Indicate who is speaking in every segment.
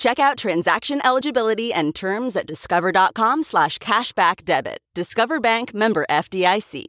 Speaker 1: Check out transaction eligibility and terms at discover.com slash cashback debit. Discover Bank member FDIC.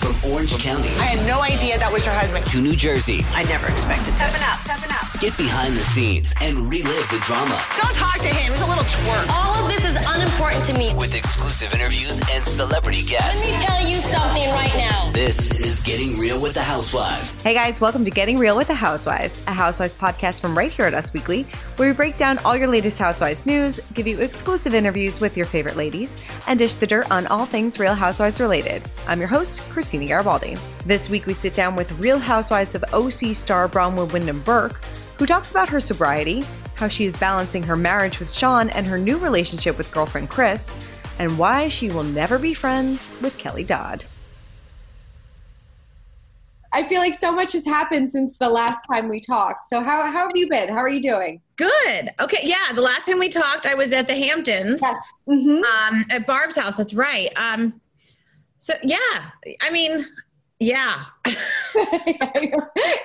Speaker 2: From Orange County
Speaker 3: I had no idea that was your husband.
Speaker 2: to New Jersey,
Speaker 3: I never expected this.
Speaker 2: Get behind the scenes and relive the drama
Speaker 3: Don't talk to him. He's a little twerp.
Speaker 4: All of this is unimportant to me.
Speaker 2: with exclusive interviews and celebrity guests.
Speaker 4: Let me tell you something right now.
Speaker 2: This is Getting Real with the Housewives.
Speaker 5: Hey guys, welcome to Getting Real with the Housewives, a Housewives podcast from right here at Us Weekly, where we break down all your latest Housewives news, give you exclusive interviews with your favorite ladies, and dish the dirt on all things Real Housewives related. I'm your host, Christina Garibaldi. This week we sit down with Real Housewives of OC star Braunwyn Windham Burke, who talks about her sobriety, how she is balancing her marriage with Sean and her new relationship with girlfriend Kris, and why she will never be friends with Kelly Dodd.
Speaker 6: I feel like so much has happened since the last time we talked. So how how have you been? How are you doing?
Speaker 7: Good. Okay. Yeah. The last time we talked, I was at the Hamptons,
Speaker 6: Mm-hmm.
Speaker 7: um, at Barb's house. That's right. Um, so yeah, I mean, yeah.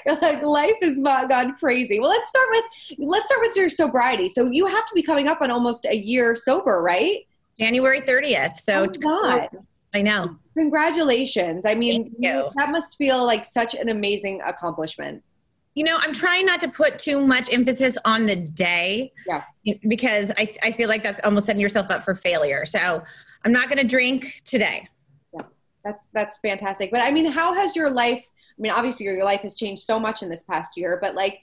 Speaker 6: like life has gone crazy. Well, let's start with let's start with your sobriety. So you have to be coming up on almost a year sober, right?
Speaker 7: January 30th. So
Speaker 6: Oh God.
Speaker 7: I know.
Speaker 6: Congratulations. I mean,
Speaker 7: you.
Speaker 6: that must feel like such an amazing accomplishment.
Speaker 7: You know, I'm trying not to put too much emphasis on the day.
Speaker 6: Yeah.
Speaker 7: Because I, I feel like that's almost setting yourself up for failure. So I'm not going to drink today.
Speaker 6: That's that's fantastic. But I mean, how has your life? I mean, obviously your, your life has changed so much in this past year. But like,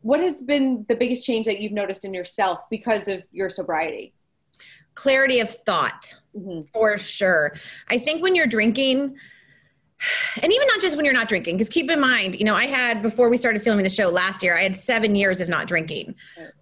Speaker 6: what has been the biggest change that you've noticed in yourself because of your sobriety?
Speaker 7: Clarity of thought.
Speaker 6: Mhm.
Speaker 7: For sure. I think when you're drinking, and even not just when you're not drinking, because keep in mind, you know, I had before we started filming the show last year, I had seven years of not drinking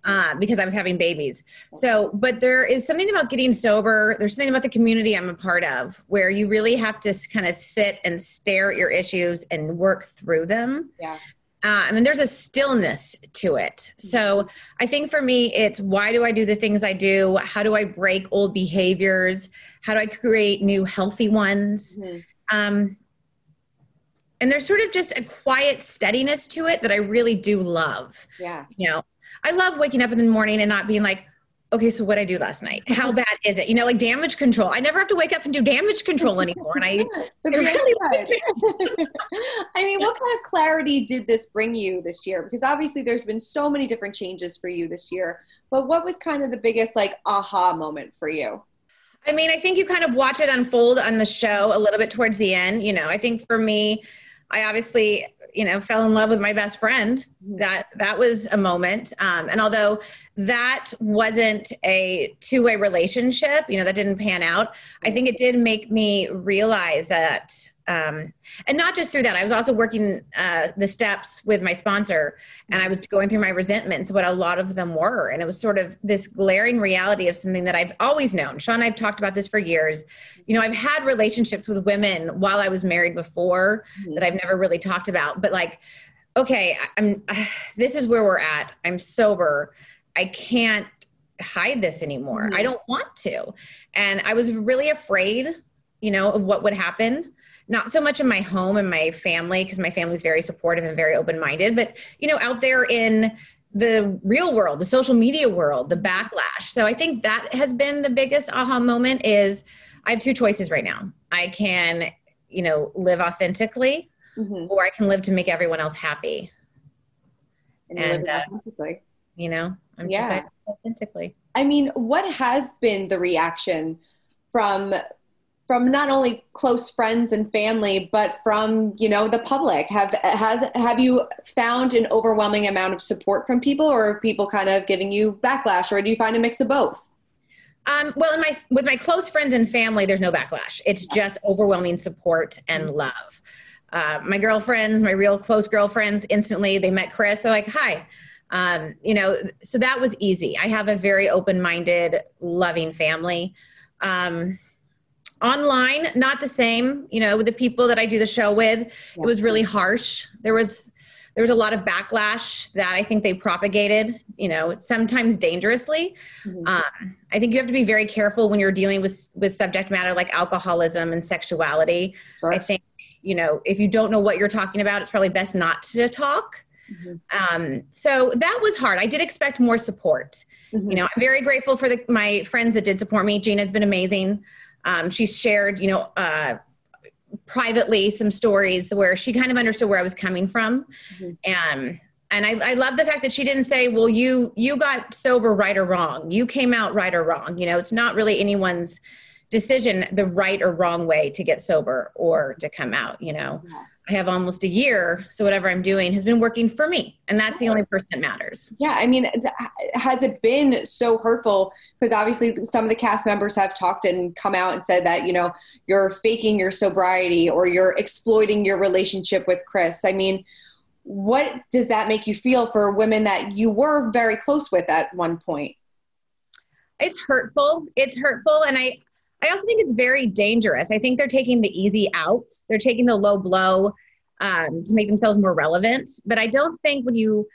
Speaker 7: uh, because I was having babies. So, but there is something about getting sober. There's something about the community I'm a part of where you really have to kind of sit and stare at your issues and work through them.
Speaker 6: Yeah.
Speaker 7: Uh, I mean, there's a stillness to it. So I think for me, it's why do I do the things I do? How do I break old behaviors? How do I create new healthy ones?
Speaker 6: Mhm.
Speaker 7: Um, and there's sort of just a quiet steadiness to it that I really do love.
Speaker 6: Yeah.
Speaker 7: You know, I love waking up in the morning and not being like, okay, so what I do last night? How bad is it? You know, like damage control. I never have to wake up and do damage control anymore. And I, I really.
Speaker 6: I mean, what kind of clarity did this bring you this year? Because obviously there's been so many different changes for you this year. But what was kind of the biggest like aha moment for you?
Speaker 7: I mean, I think you kind of watch it unfold on the show a little bit towards the end. You know, I think for me, I obviously, you know, fell in love with my best friend. That that was a moment. Um, and although that wasn't a two-way relationship, you know, that didn't pan out. I think it did make me realize that, um, and not just through that. I was also working uh, the steps with my sponsor, and I was going through my resentments, what a lot of them were, and it was sort of this glaring reality of something that I've always known. Sean and I've talked about this for years. You know, I've had relationships with women while I was married before that I've never really talked about, but like, okay, I'm. This is where we're at. I'm sober. I can't hide this anymore. I don't want to, and I was really afraid, you know, of what would happen not so much in my home and my family because my family's very supportive and very open-minded but you know out there in the real world the social media world the backlash so i think that has been the biggest aha moment is i have two choices right now i can you know live authentically
Speaker 6: Mhm.
Speaker 7: or i can live to make everyone else happy
Speaker 6: And,
Speaker 7: And, uh,
Speaker 6: authentically.
Speaker 7: you know i'm
Speaker 6: Yeah.
Speaker 7: authentically
Speaker 6: I mean, what has been the reaction from from not only close friends and family, but from you know the public? Have has have you found an overwhelming amount of support from people, or people kind of giving you backlash, or do you find a mix of both?
Speaker 7: Um, well, in my with my close friends and family, there's no backlash. It's just overwhelming support and love. Uh, my girlfriends, my real close girlfriends, instantly they met Kris. They're like, "Hi," um, you know. So that was easy. I have a very open-minded, loving family. Um, online, not the same. You know, with the people that I do the show with, it was really harsh. There was there was a lot of backlash that I think they propagated, you know, sometimes dangerously. Mm-hmm. Um, I think you have to be very careful when you're dealing with with subject matter like alcoholism and sexuality. Sure. I think, you know, if you don't know what you're talking about, it's probably best not to talk. Mm-hmm. Um, so that was hard. I did expect more support. Mm-hmm. You know, I'm very grateful for the, my friends that did support me. Gina's been amazing. Um, she's shared, you know, uh, privately some stories where she kind of understood where I was coming from. Mm-hmm. And and I, I love the fact that she didn't say, well, you you got sober right or wrong. You came out right or wrong. You know, it's not really anyone's decision the right or wrong way to get sober or to come out, you know. Yeah. I have almost a year, so whatever I'm doing has been working for me, and that's the only person that matters.
Speaker 6: Yeah, I mean, has it been so hurtful? Because obviously, some of the cast members have talked and come out and said that you know you're faking your sobriety or you're exploiting your relationship with Kris. I mean, what does that make you feel for women that you were very close with at one point?
Speaker 7: It's hurtful. It's hurtful, and I I also think it's very dangerous. I think they're taking the easy out. They're taking the low blow um, to make themselves more relevant. But I don't think when you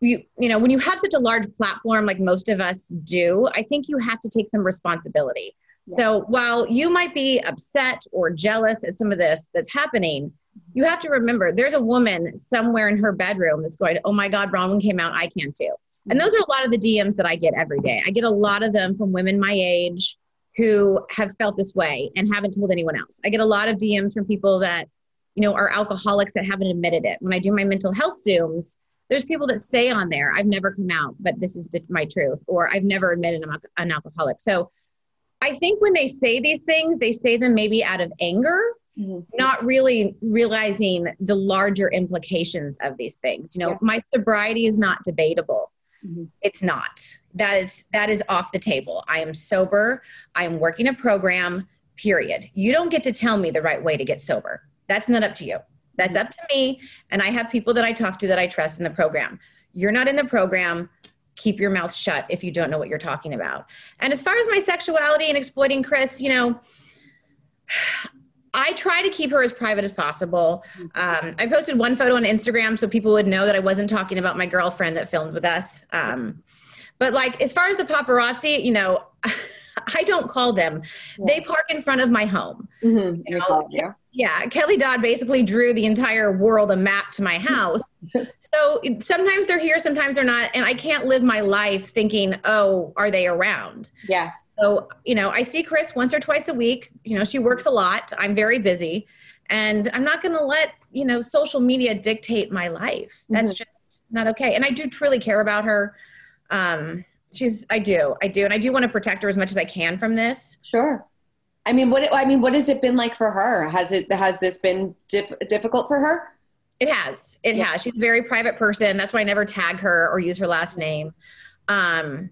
Speaker 7: you you know when you have such a large platform like most of us do, I think you have to take some responsibility. Yeah. So while you might be upset or jealous at some of this that's happening, you have to remember there's a woman somewhere in her bedroom that's going, "Oh my God, Braunwyn came out. I can too." And those are a lot of the DMs that I get every day. I get a lot of them from women my age who have felt this way and haven't told anyone else. I get a lot of DMs from people that, you know, are alcoholics that haven't admitted it. When I do my mental health Zooms, there's people that say on there, I've never come out, but this is my truth, or I've never admitted I'm an alcoholic. So I think when they say these things, they say them maybe out of anger, mm-hmm. not really realizing the larger implications of these things. You know, yeah. my sobriety is not debatable. Mm-hmm. It's not. That is that is off the table. I am sober. I am working a program. Period. You don't get to tell me the right way to get sober. That's not up to you. That's mm-hmm. up to me. And I have people that I talk to that I trust in the program. You're not in the program. Keep your mouth shut if you don't know what you're talking about. And as far as my sexuality and exploiting Kris, you know, I try to keep her as private as possible. Um, I posted one photo on Instagram so people would know that I wasn't talking about my girlfriend that filmed with us. Um, but like, as far as the paparazzi, you know, I don't call them. Yeah. They park in front of my home. Mm-hmm. You know? yeah. yeah, Kelly Dodd basically drew the entire world a map to my house. so sometimes they're here, sometimes they're not, and I can't live my life thinking, "Oh, are they around?"
Speaker 6: Yeah.
Speaker 7: So, you know, I see Kris once or twice a week. You know, she works a lot. I'm very busy. And I'm not going to let, you know, social media dictate my life. That's mm-hmm. just not okay. And I do truly care about her. Um, she's, I do, I do. And I do want to protect her as much as I can from this.
Speaker 6: Sure. I mean, what, I mean, what has it been like for her? Has it, has this been dif- difficult for her?
Speaker 7: It has. It yeah. has. She's a very private person. That's why I never tag her or use her last name. Um,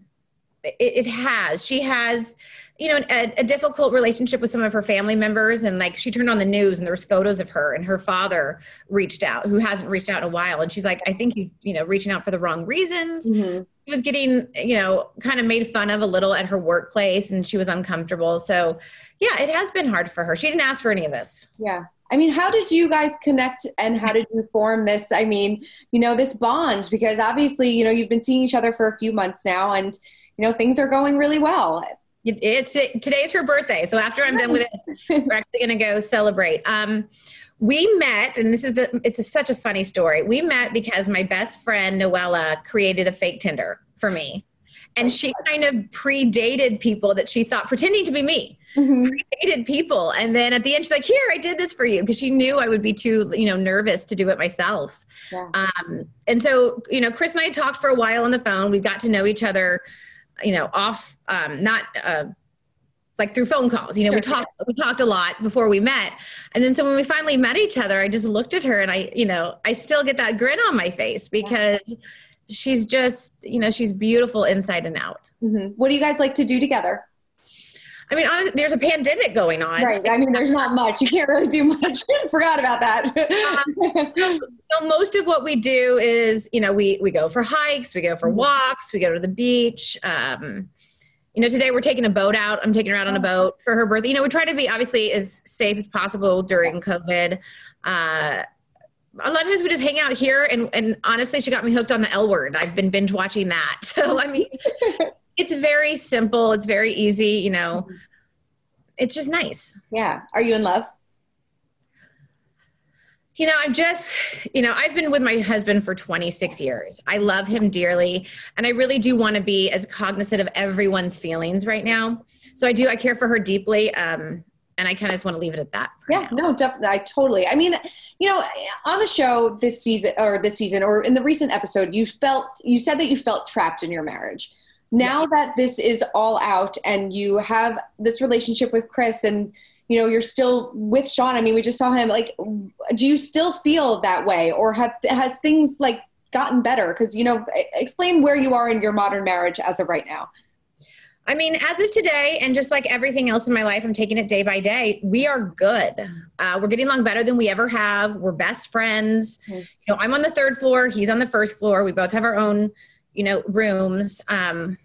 Speaker 7: it, it has. She has, you know, a, a, difficult relationship with some of her family members. And like she turned on the news and there was photos of her and her father reached out, who hasn't reached out in a while. And she's like, I think he's, you know, reaching out for the wrong reasons. Mm-hmm. She was getting, you know, kind of made fun of a little at her workplace and she was uncomfortable. So yeah, it has been hard for her. She didn't ask for any of this.
Speaker 6: Yeah. I mean, how did you guys connect and how did you form this? I mean, you know, this bond because obviously, you know, you've been seeing each other for a few months now and you know things are going really well.
Speaker 7: It's today's her birthday so after i'm done with it we're actually going to go celebrate. Um, we met and this is the it's a, such a funny story. We met because my best friend noella created a fake tinder for me. And she kind of predated people that she thought pretending to be me mm-hmm. predated people. And then at the end she's like here i did this for you because she knew i would be too you know nervous to do it myself. Yeah. um, and so you know kris and i talked for a while on the phone. We got to know each other you know, off, um, not uh, like through phone calls. You know, we talked we talked a lot before we met. And then so when we finally met each other, I just looked at her and I, you know, I still get that grin on my face because she's just, you know, she's beautiful inside and out.
Speaker 6: Mm-hmm. What do you guys like to do together?
Speaker 7: I mean, honestly, there's a pandemic going on.
Speaker 6: Right. I mean, there's not much. You can't really do much. Forgot about that.
Speaker 7: um, so, so, most of what we do is, you know, we we go for hikes, we go for mm-hmm. walks, we go to the beach. Um, you know, today we're taking a boat out. I'm taking her out on a oh. boat for her birthday. You know, we try to be obviously as safe as possible during COVID. Uh, a lot of times we just hang out here and, and honestly she got me hooked on the l word i've been binge watching that so i mean it's very simple it's very easy you know it's just nice
Speaker 6: yeah are you in love
Speaker 7: you know i'm just you know i've been with my husband for 26 years i love him dearly and i really do want to be as cognizant of everyone's feelings right now so i do i care for her deeply um, and I kind of just want to leave it at that.
Speaker 6: yeah,
Speaker 7: now.
Speaker 6: no, definitely. I totally. I mean, you know, on the show this season or this season or in the recent episode, you felt you said that you felt trapped in your marriage. Now that this is all out and you have this relationship with Kris and you know you're still with Sean. I mean, we just saw him. Like, do you still feel that way, or have has things like gotten better? Because you know, explain where you are in your modern marriage as of right now.
Speaker 7: I mean, as of today, and just like everything else in my life, I'm taking it day by day. We are good. Uh, we're getting along better than we ever have. We're best friends. Mm-hmm. You know, I'm on the third floor. He's on the first floor. We both have our own, you know, rooms. Um,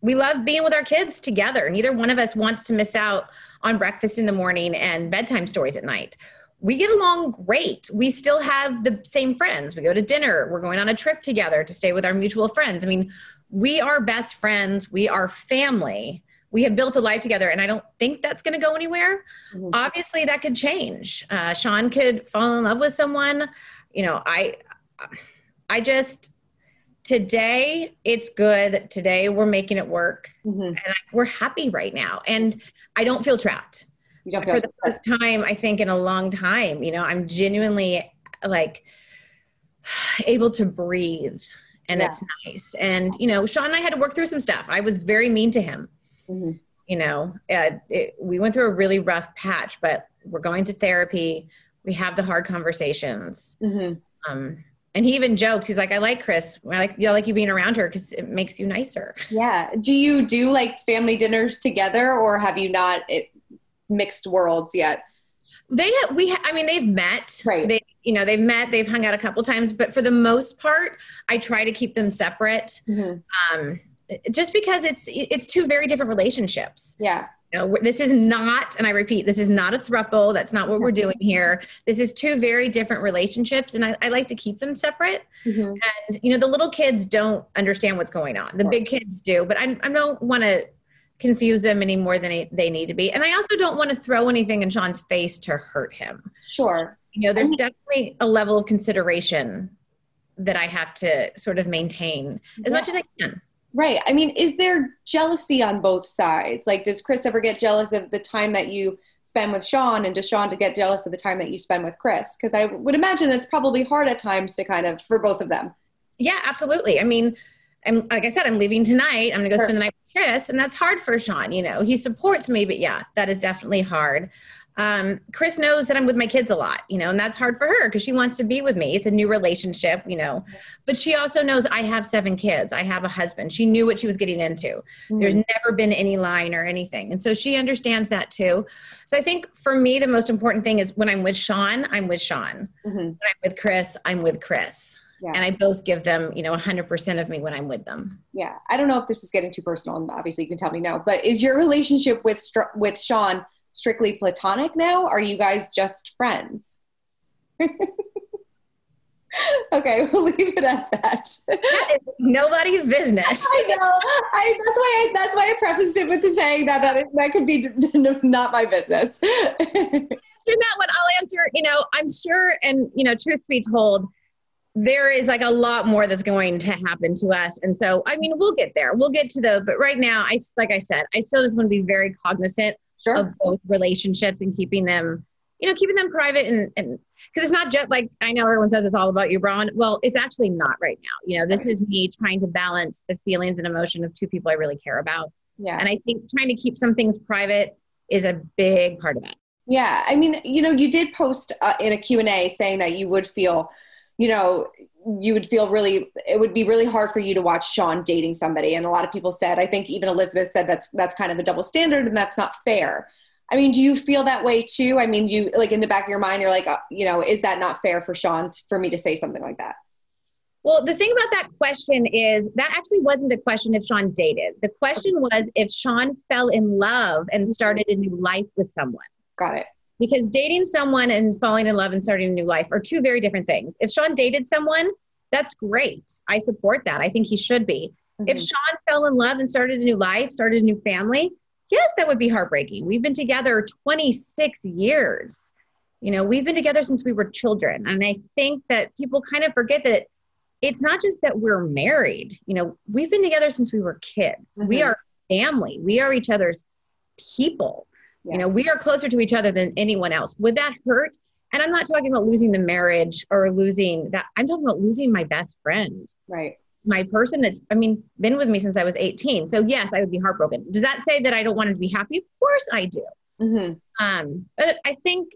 Speaker 7: we love being with our kids together. Neither one of us wants to miss out on breakfast in the morning and bedtime stories at night. We get along great. We still have the same friends. We go to dinner. We're going on a trip together to stay with our mutual friends. I mean, we are best friends, we are family. We have built a life together, and I don't think that's going to go anywhere. Mm-hmm. Obviously, that could change. Uh, Sean could fall in love with someone. You know, I, I just today it's good. Today we're making it work, mm-hmm. and we're happy right now. And I don't feel trapped. Don't feel For the first time, I think in a long time, you know, I'm genuinely like able to breathe and yeah. it's nice. And you know, Sean and I had to work through some stuff. I was very mean to him. Mm-hmm. You know, uh, it, we went through a really rough patch, but we're going to therapy. We have the hard conversations. Mm-hmm. Um, and he even jokes. He's like, "I like Kris. I like, yeah, I like you being around her because it makes you nicer."
Speaker 6: Yeah. Do you do like family dinners together, or have you not it, mixed worlds yet?
Speaker 7: They we I mean they've met right. They you know they've met they've hung out a couple times but for the most part I try to keep them separate. Mm-hmm. Um, just because it's it's two very different relationships.
Speaker 6: Yeah.
Speaker 7: Know, this is not, and I repeat, this is not a thruple. That's not what we're doing here. This is two very different relationships, and I, I like to keep them separate. Mm-hmm. And you know, the little kids don't understand what's going on. The big kids do, but I, I don't want to confuse them any more than they need to be. And I also don't want to throw anything in Sean's face to hurt him.
Speaker 6: Sure.
Speaker 7: You know, there's definitely a level of consideration that I have to sort of maintain as yeah. much as I can.
Speaker 6: Right. I mean, is there jealousy on both sides? Like, does Kris ever get jealous of the time that you spend with Sean, and does Sean to get jealous of the time that you spend with Kris? Because I would imagine it's probably hard at times to kind of for both of them.
Speaker 7: Yeah, absolutely. I mean, I'm like I said, I'm leaving tonight. I'm gonna go sure. spend the night with Kris, and that's hard for Sean. You know, he supports me, but yeah, that is definitely hard. Um, Kris knows that I'm with my kids a lot, you know, and that's hard for her because she wants to be with me. It's a new relationship, you know, but she also knows I have seven kids. I have a husband. She knew what she was getting into. Mm-hmm. There's never been any line or anything. And so she understands that too. So I think for me, the most important thing is when I'm with Sean, I'm with Sean. Mm-hmm. When I'm with Kris, I'm with Kris yeah. and I both give them, you know, 100% of me when I'm with them.
Speaker 6: Yeah. I don't know if this is getting too personal, and obviously you can tell me no, but is your relationship with with Sean strictly platonic now? Are you guys just friends? okay, we'll leave it at that.
Speaker 7: that nobody's business.
Speaker 6: I know. I, that's why. I, that's why I prefaced it with the saying that that, that could be not my business.
Speaker 7: answer that one, I'll answer. You know, I'm sure, and you know, truth be told, there is like a lot more that's going to happen to us and so i mean we'll get there we'll get to the but right now i like i said i still just want to be very cognizant sure. of both relationships and keeping them you know keeping them private and and because it's not just like i know everyone says it's all about you braun well it's actually not right now you know this is me trying to balance the feelings and emotion of two people i really care about
Speaker 6: Yeah.
Speaker 7: And I think trying to keep some things private is a big part of that.
Speaker 6: Yeah, I mean, you know, you did post uh, in a Q&A saying that you would feel, you know, you would feel really it would be really hard for you to watch Sean dating somebody and a lot of people said, I think even Elizabeth said that's that's kind of a double standard and that's not fair. I mean, do you feel that way too? I mean, you like in the back of your mind you're like, uh, you know, is that not fair for Sean t- for me to say something like that?
Speaker 7: Well, the thing about that question is that actually wasn't a question if Sean dated. The question was if Sean fell in love and started a new life with someone.
Speaker 6: Got it.
Speaker 7: Because dating someone and falling in love and starting a new life are two very different things. If Sean dated someone, that's great. I support that. I think he should be.
Speaker 6: Mm-hmm.
Speaker 7: If Sean fell in love and started a new life, started a new family, yes, that would be heartbreaking. We've been together 26 years. You know, we've been together since we were children. And I think that people kind of forget that it's not just that we're married. You know, we've been together since we were kids. We
Speaker 6: Mhm.
Speaker 7: are family. We are each other's people.
Speaker 6: Yeah.
Speaker 7: You know, we are closer to each other than anyone else. Would that hurt? And I'm not talking about losing the marriage or losing that. I'm talking about losing my best friend,
Speaker 6: Right.
Speaker 7: my person that's, I mean, been with me since I was 18. So yes, I would be heartbroken. Does that say that I don't want to be happy? Of course I do.
Speaker 6: Mm-hmm.
Speaker 7: Um, but I think,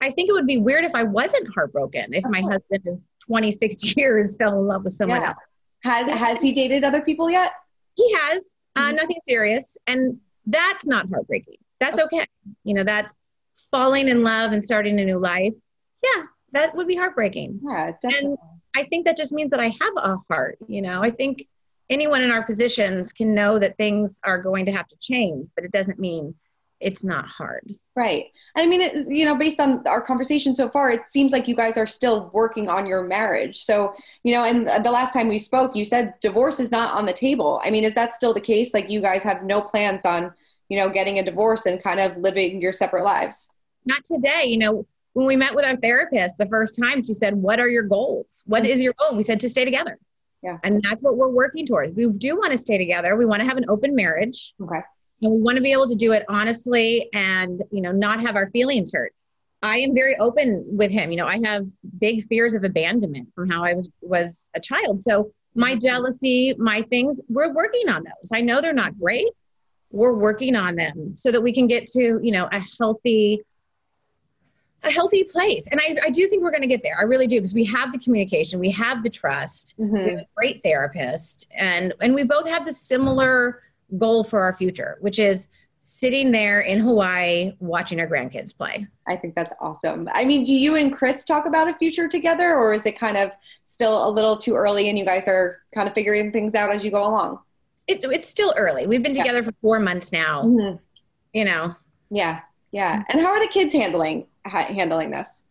Speaker 7: I think it would be weird if I wasn't heartbroken if my
Speaker 6: Of
Speaker 7: husband of 26 years fell in love with someone
Speaker 6: Yeah.
Speaker 7: else.
Speaker 6: Has has he dated other people yet?
Speaker 7: He has uh,
Speaker 6: Mhm.
Speaker 7: nothing serious, and that's not heartbreaking. That's okay. You know, that's falling in love and starting a new life. Yeah, that would be heartbreaking.
Speaker 6: Yeah, definitely.
Speaker 7: And I think that just means that I have a heart. You know, I think anyone in our positions can know that things are going to have to change, but it doesn't mean it's not hard.
Speaker 6: Right. I mean, it, you know, based on our conversation so far, it seems like you guys are still working on your marriage. So, you know, and the last time we spoke, you said divorce is not on the table. I mean, is that still the case? Like, you guys have no plans on, you know, getting a divorce and kind of living your separate lives?
Speaker 7: Not today. You know, when we met with our therapist the first time, she said, What are your goals? What is your goal? And we said, To stay together.
Speaker 6: Yeah.
Speaker 7: And that's what we're working towards. We do want to stay together. We want to have an open marriage.
Speaker 6: Okay.
Speaker 7: and we want to be able to do it honestly and you know not have our feelings hurt i am very open with him you know i have big fears of abandonment from how i was was a child so my mm-hmm. jealousy my things we're working on those i know they're not great we're working on them so that we can get to you know a healthy a healthy place and i, I do think we're going to get there i really do because we have the communication we have the trust we
Speaker 6: Mm-hmm.
Speaker 7: have a great therapist and and we both have the similar goal for our future which is sitting there in hawaii watching our grandkids play
Speaker 6: I think that's awesome. I mean, do you and Kris talk about a future together, or is it kind of still a little too early and you guys are kind of figuring things out as you go along?
Speaker 7: It, it's still early we've been
Speaker 6: Yeah.
Speaker 7: together for four months now
Speaker 6: Mm-hmm.
Speaker 7: you know
Speaker 6: Yeah. Yeah. And how are the kids handling ha- handling this?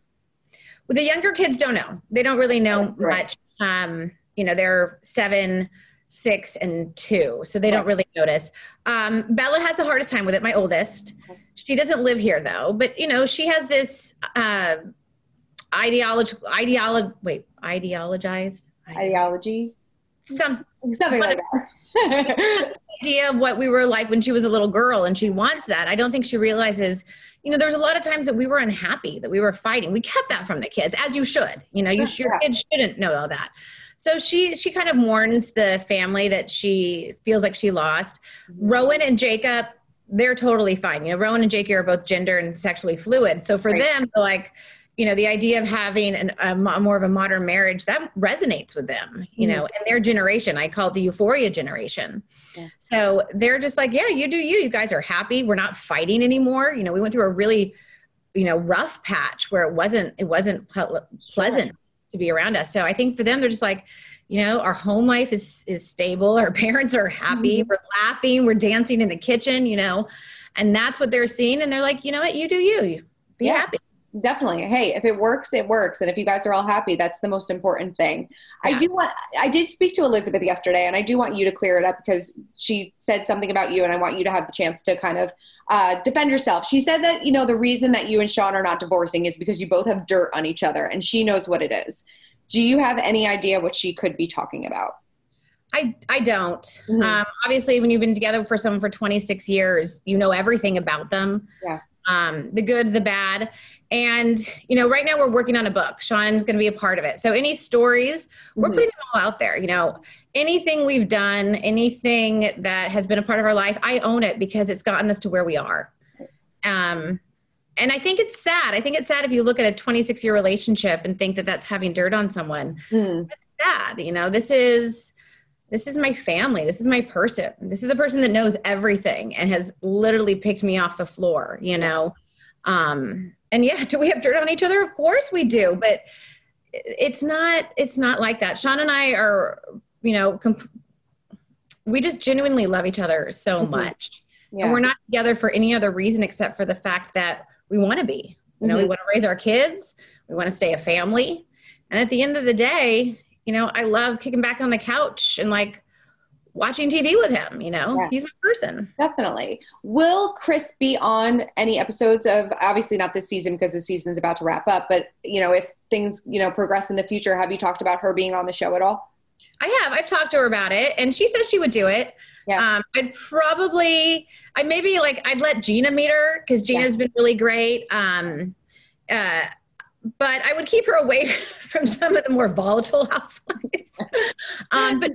Speaker 7: Well, the younger kids don't know. They don't really know
Speaker 6: Right.
Speaker 7: much. Um, you know, they're seven, six, and two, so they don't really notice. Um, Bella has the hardest time with it. My oldest. She doesn't live here though, but you know, she has this uh, ideology. Ideology. Wait, ideologized.
Speaker 6: Ideology?
Speaker 7: Some
Speaker 6: Something like that.
Speaker 7: idea of what we were like when she was a little girl and she wants that. I don't think she realizes, you know, there was a lot of times that we were unhappy, that we were fighting. We kept that from the kids, as you should. You know, you your
Speaker 6: yeah.
Speaker 7: kids shouldn't know all that. So she she kind of mourns the family that she feels like she lost.
Speaker 6: Mm-hmm.
Speaker 7: Rowan and Jacob, they're totally fine. You know, Rowan and Jacob are both gender and sexually fluid. So for
Speaker 6: Right.
Speaker 7: them, like, you know, the idea of having an, a mo- more of a modern marriage that resonates with them. You
Speaker 6: Mhm.
Speaker 7: know, and their generation, I call it the euphoria generation.
Speaker 6: Yeah.
Speaker 7: So they're just like, yeah, you do you. You guys are happy. We're not fighting anymore. You know, we went through a really, you know, rough patch where it wasn't it wasn't ple- pleasant to be around us. So I think for them, they're just like, you know, our home life is is stable. Our parents are happy. We're laughing. We're dancing in the kitchen. You know, and that's what they're seeing. And they're like, you know what, you do you. Be
Speaker 6: Yeah.
Speaker 7: happy.
Speaker 6: Definitely. Hey, if it works, it works. And if you guys are all happy, that's the most important thing. I do want, I did speak to Elizabeth yesterday, and I do want you to clear it up because she said something about you, and I want you to have the chance to kind of uh, defend yourself. She said that, you know, the reason that you and Sean are not divorcing is because you both have dirt on each other, and she knows what it is. Do you have any idea what she could be talking about?
Speaker 7: I, I don't.
Speaker 6: Mhm.
Speaker 7: Um, obviously, when you've been together for someone for 26 years, you know everything about them.
Speaker 6: Yeah.
Speaker 7: Um, the good, the bad. And, you know, right now we're working on a book. Sean's going to be a part of it. So any stories, we're
Speaker 6: Mhm.
Speaker 7: putting them all out there. You know, anything we've done, anything that has been a part of our life, I own it because it's gotten us to where we are. Um, and I think it's sad. I think it's sad if you look at a 26 year relationship and think that that's having dirt on someone.
Speaker 6: Mm.
Speaker 7: Sad. You know, this is this is my family. This is my person. This is the person that knows everything and has literally picked me off the floor, you know. Um and yeah, do we have dirt on each other? Of course we do, but it's not it's not like that. Sean and I are, you know, comp- we just genuinely love each other so
Speaker 6: Mhm.
Speaker 7: much.
Speaker 6: Yeah.
Speaker 7: And we're not together for any other reason except for the fact that we want to be. You know, we
Speaker 6: Mhm.
Speaker 7: want to raise our kids, we want to stay a family. And at the end of the day, you know, I love kicking back on the couch and like watching TV with him, you know.
Speaker 6: Yeah.
Speaker 7: He's my person.
Speaker 6: Definitely. Will Kris be on any episodes of obviously not this season because the season's about to wrap up, but you know, if things, you know, progress in the future, have you talked about her being on the show at all?
Speaker 7: I have. I've talked to her about it and she says she would do it.
Speaker 6: Yeah.
Speaker 7: Um, I'd probably, I maybe like, I'd let Gina meet her because Gina's been really great. Um, uh, but I would keep her away from some of the more volatile housewives. um, but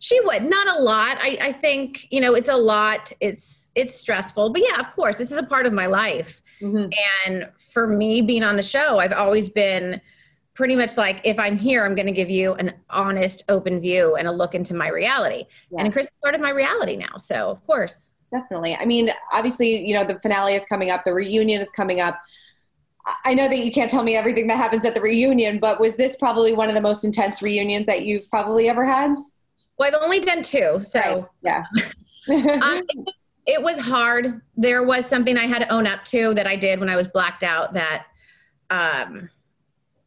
Speaker 7: she would, not a lot. I, I think, you know, it's a lot. It's, it's stressful, but yeah, of course, this is a part of my life.
Speaker 6: Mhm.
Speaker 7: And for me being on the show, I've always been pretty much like, if I'm here, I'm going to give you an honest, open view and a look into my reality.
Speaker 6: Yeah.
Speaker 7: And Kris is part of my reality now. So, of course.
Speaker 6: Definitely. I mean, obviously, you know, the finale is coming up, the reunion is coming up. I- know that you can't tell me everything that happens at the reunion, but was this probably one of the most intense reunions that you've probably ever had?
Speaker 7: Well, I've only done two. So,
Speaker 6: Right. Yeah.
Speaker 7: um, it, it was hard. There was something I had to own up to that I did when I was blacked out that, um,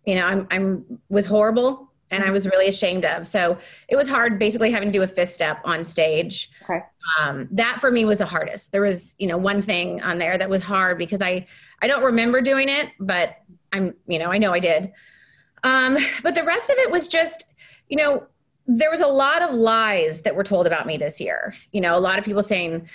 Speaker 7: you know, I'm, I'm was horrible and I was really ashamed of. So it was hard basically having to do a fifth step on stage. Um, that for me was the hardest. There was, you know, one thing on there that was hard because I, I don't remember doing it, but I'm, you know, I know I did. Um, but the rest of it was just, you know, there was a lot of lies that were told about me this year. You know, a lot of people saying,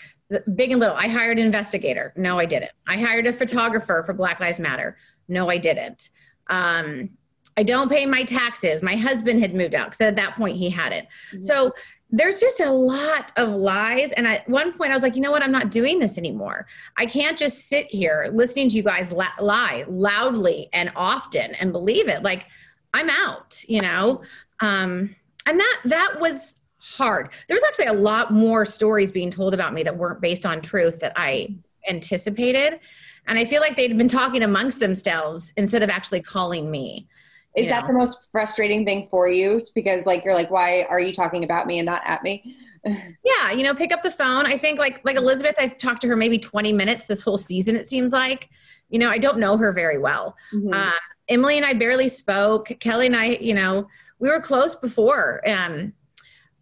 Speaker 7: big and little. I hired an investigator. No, I didn't. I hired a photographer for Black Lives Matter. No, I didn't. Um, I don't pay my taxes. My husband had moved out because at that point he hadn't. So there's just a lot of lies. And at one point I was like, you know what? I'm not doing this anymore. I can't just sit here listening to you guys la- lie loudly and often and believe it. Like I'm out, you know? Um, and that, that was hard. There was actually a lot more stories being told about me that weren't based on truth that I anticipated. And I feel like they'd been talking amongst themselves instead of actually calling me.
Speaker 6: Is
Speaker 7: you
Speaker 6: that the most frustrating thing for you? It's because like you're like, why are you talking about me and not at me?
Speaker 7: Yeah, you know, pick up the phone. I think like like Elizabeth, I've talked to her maybe 20 minutes this whole season, it seems like. You know, I don't know her very well.
Speaker 6: Mhm.
Speaker 7: Um, Emily and I barely spoke. Kelly and I, you know, we were close before. Um,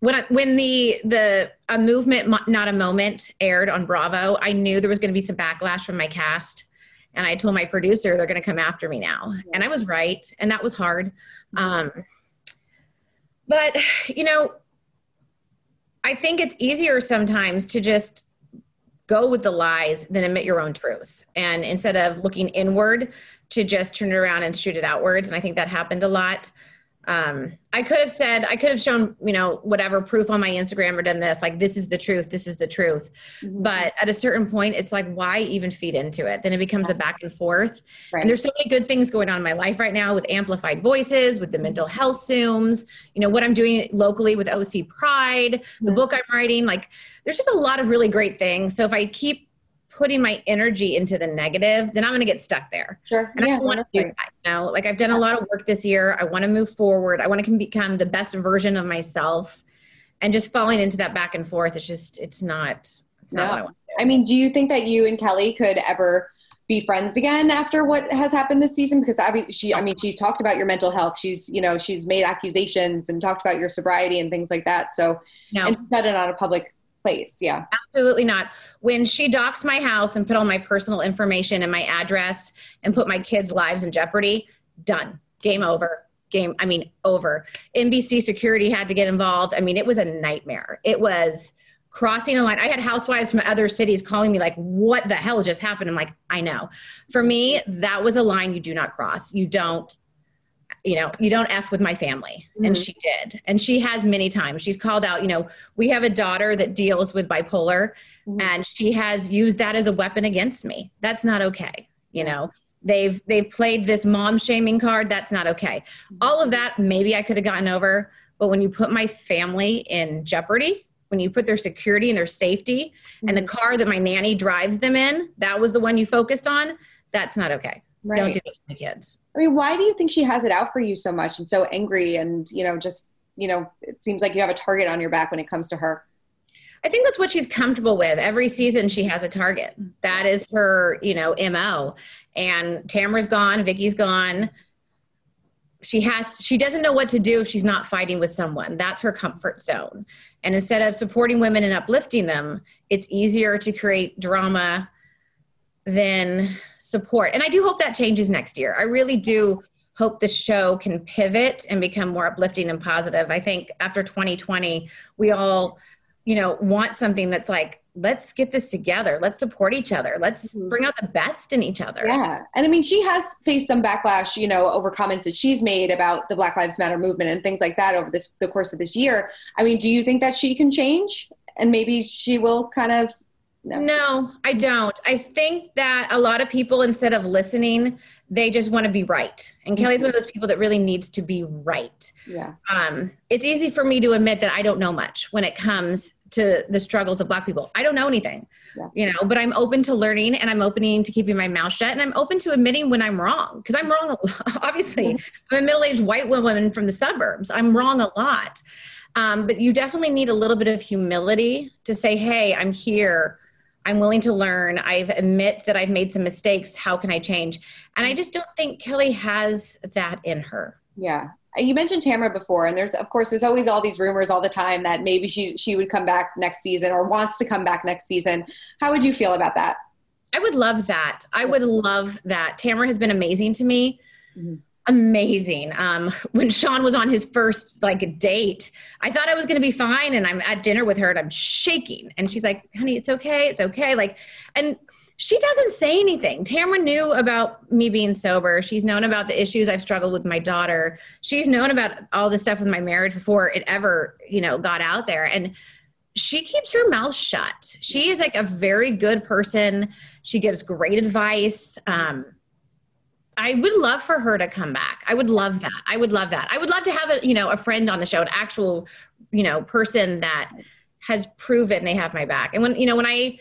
Speaker 7: when I, when the the a movement not a moment aired on Bravo, I knew there was going to be some backlash from my cast, and I told my producer they're going to come after me now, and I was right, and that was hard. Um, but you know, I think it's easier sometimes to just go with the lies than admit your own truths. And instead of looking inward, to just turn it around and shoot it outwards. And I think that happened a lot. Um, I could have said, I could have shown, you know, whatever proof on my Instagram or done this, like, this is the truth, this is the truth.
Speaker 6: Mhm.
Speaker 7: But at a certain point, it's like, why even feed into it? Then it becomes a back and forth.
Speaker 6: Right.
Speaker 7: And there's so many good things going on in my life right now with amplified voices, with the mental health Zooms, you know, what I'm doing locally with OC Pride, the
Speaker 6: Mhm.
Speaker 7: book I'm writing. Like, there's just a lot of really great things. So if I keep putting my energy into the negative, then I'm going to get stuck there.
Speaker 6: Sure.
Speaker 7: And I don't want to do that. You know, like I've done a lot of work this year. I want to move forward. I want to become the best version of myself. And just falling into that back and forth, it's just, it's not, it's not what I want to do.
Speaker 6: I mean, do you think that you and Kelly could ever be friends again after what has happened this season? Because obviously, she, I mean, she's talked about your mental health. She's, you know, she's made accusations and talked about your sobriety and things like that. So,
Speaker 7: No.
Speaker 6: and she said it on a public place. Yeah.
Speaker 7: Absolutely not. When she doxed my house and put all my personal information and my address and put my kids' lives in jeopardy, done. Game over. Game, I mean, over. NBC security had to get involved. I mean, it was a nightmare. It was crossing a line. I had housewives from other cities calling me like, "What the hell just happened?" I'm like, "I know." For me, that was a line you do not cross. You don't you know, you don't F with my family. Mm-hmm. And she did. And she has many times. She's called out, you know, we have a daughter that deals with bipolar mm-hmm. and she has used that as a weapon against me. That's not okay. You know, they've they've played this mom shaming card. That's not okay. Mm-hmm. All of that maybe I could have gotten over, but when you put my family in jeopardy, when you put their security and their safety and the mm-hmm. car that my nanny drives them in, that was the one you focused on, that's not okay. Right. Don't do it to the kids.
Speaker 6: I mean, why do you think she has it out for you so much and so angry and, you know, just, you know, it seems like you have a target on your back when it comes to her?
Speaker 7: I think that's what she's comfortable with. Every season she has a target. That is her, you know, MO. And Tamra's gone, Vicki's gone. She has she doesn't know what to do if she's not fighting with someone. That's her comfort zone. And instead of supporting women and uplifting them, it's easier to create drama than support. And I do hope that changes next year. I really do hope the show can pivot and become more uplifting and positive. I think after 2020, we all, you know, want something that's like, let's get this together. Let's support each other. Let's mm-hmm. bring out the best in each other.
Speaker 6: Yeah. And I mean, she has faced some backlash, you know, over comments that she's made about the Black Lives Matter movement and things like that over this the course of this year. I mean, do you think that she can change and maybe she will kind of
Speaker 7: no. no, I don't. I think that a lot of people, instead of listening, they just want to be right. And mm-hmm. Kelly's one of those people that really needs to be right.
Speaker 6: Yeah.
Speaker 7: Um, it's easy for me to admit that I don't know much when it comes to the struggles of Black people. I don't know anything, yeah. you know, but I'm open to learning and I'm opening to keeping my mouth shut and I'm open to admitting when I'm wrong because I'm wrong. Obviously, mm-hmm. I'm a middle aged white woman from the suburbs. I'm wrong a lot. Um, but you definitely need a little bit of humility to say, hey, I'm here I'm willing to learn. I've admit that I've made some mistakes. How can I change? And I just don't think Kelly has that in her.
Speaker 6: Yeah. You mentioned Tamra before, and there's of course there's always all these rumors all the time that maybe she she would come back next season or wants to come back next season. How would you feel about that?
Speaker 7: I would love that. I would love that. Tamra has been amazing to me. Mm-hmm amazing. Um, when Sean was on his first like date, I thought I was going to be fine, and I'm at dinner with her and I'm shaking, and she's like, "Honey, it's okay, it's okay." Like, and she doesn't say anything. Tamra knew about me being sober. She's known about the issues I've struggled with my daughter. She's known about all the stuff with my marriage before it ever, you know, got out there. And she keeps her mouth shut. She is like a very good person. She gives great advice. Um, I would love for her to come back. I would love that. I would love that. I would love to have a, you know, a friend on the show, an actual, you know, person that has proven they have my back. And when, you know, when I,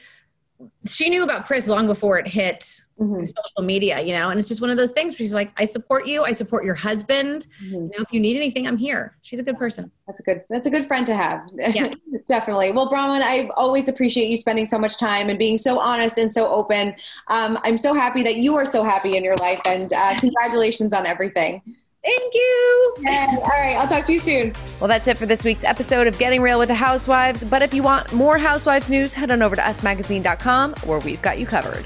Speaker 7: she knew about Kris long before it hit mm-hmm. social media, you know, and it's just one of those things where she's like, I support you. I support your husband. Mm-hmm. You know, if you need anything, I'm here. She's a good person.
Speaker 6: That's a good, that's a good friend to have.
Speaker 7: Yeah,
Speaker 6: definitely. Well, Braunwyn, I always appreciate you spending so much time and being so honest and so open. Um, I'm so happy that you are so happy in your life and uh, congratulations on everything.
Speaker 7: Thank you.
Speaker 6: Yay. All right. I'll talk to you soon.
Speaker 5: Well, that's it for this week's episode of Getting Real with the Housewives. But if you want more Housewives news, head on over to usmagazine.com where we've got you covered.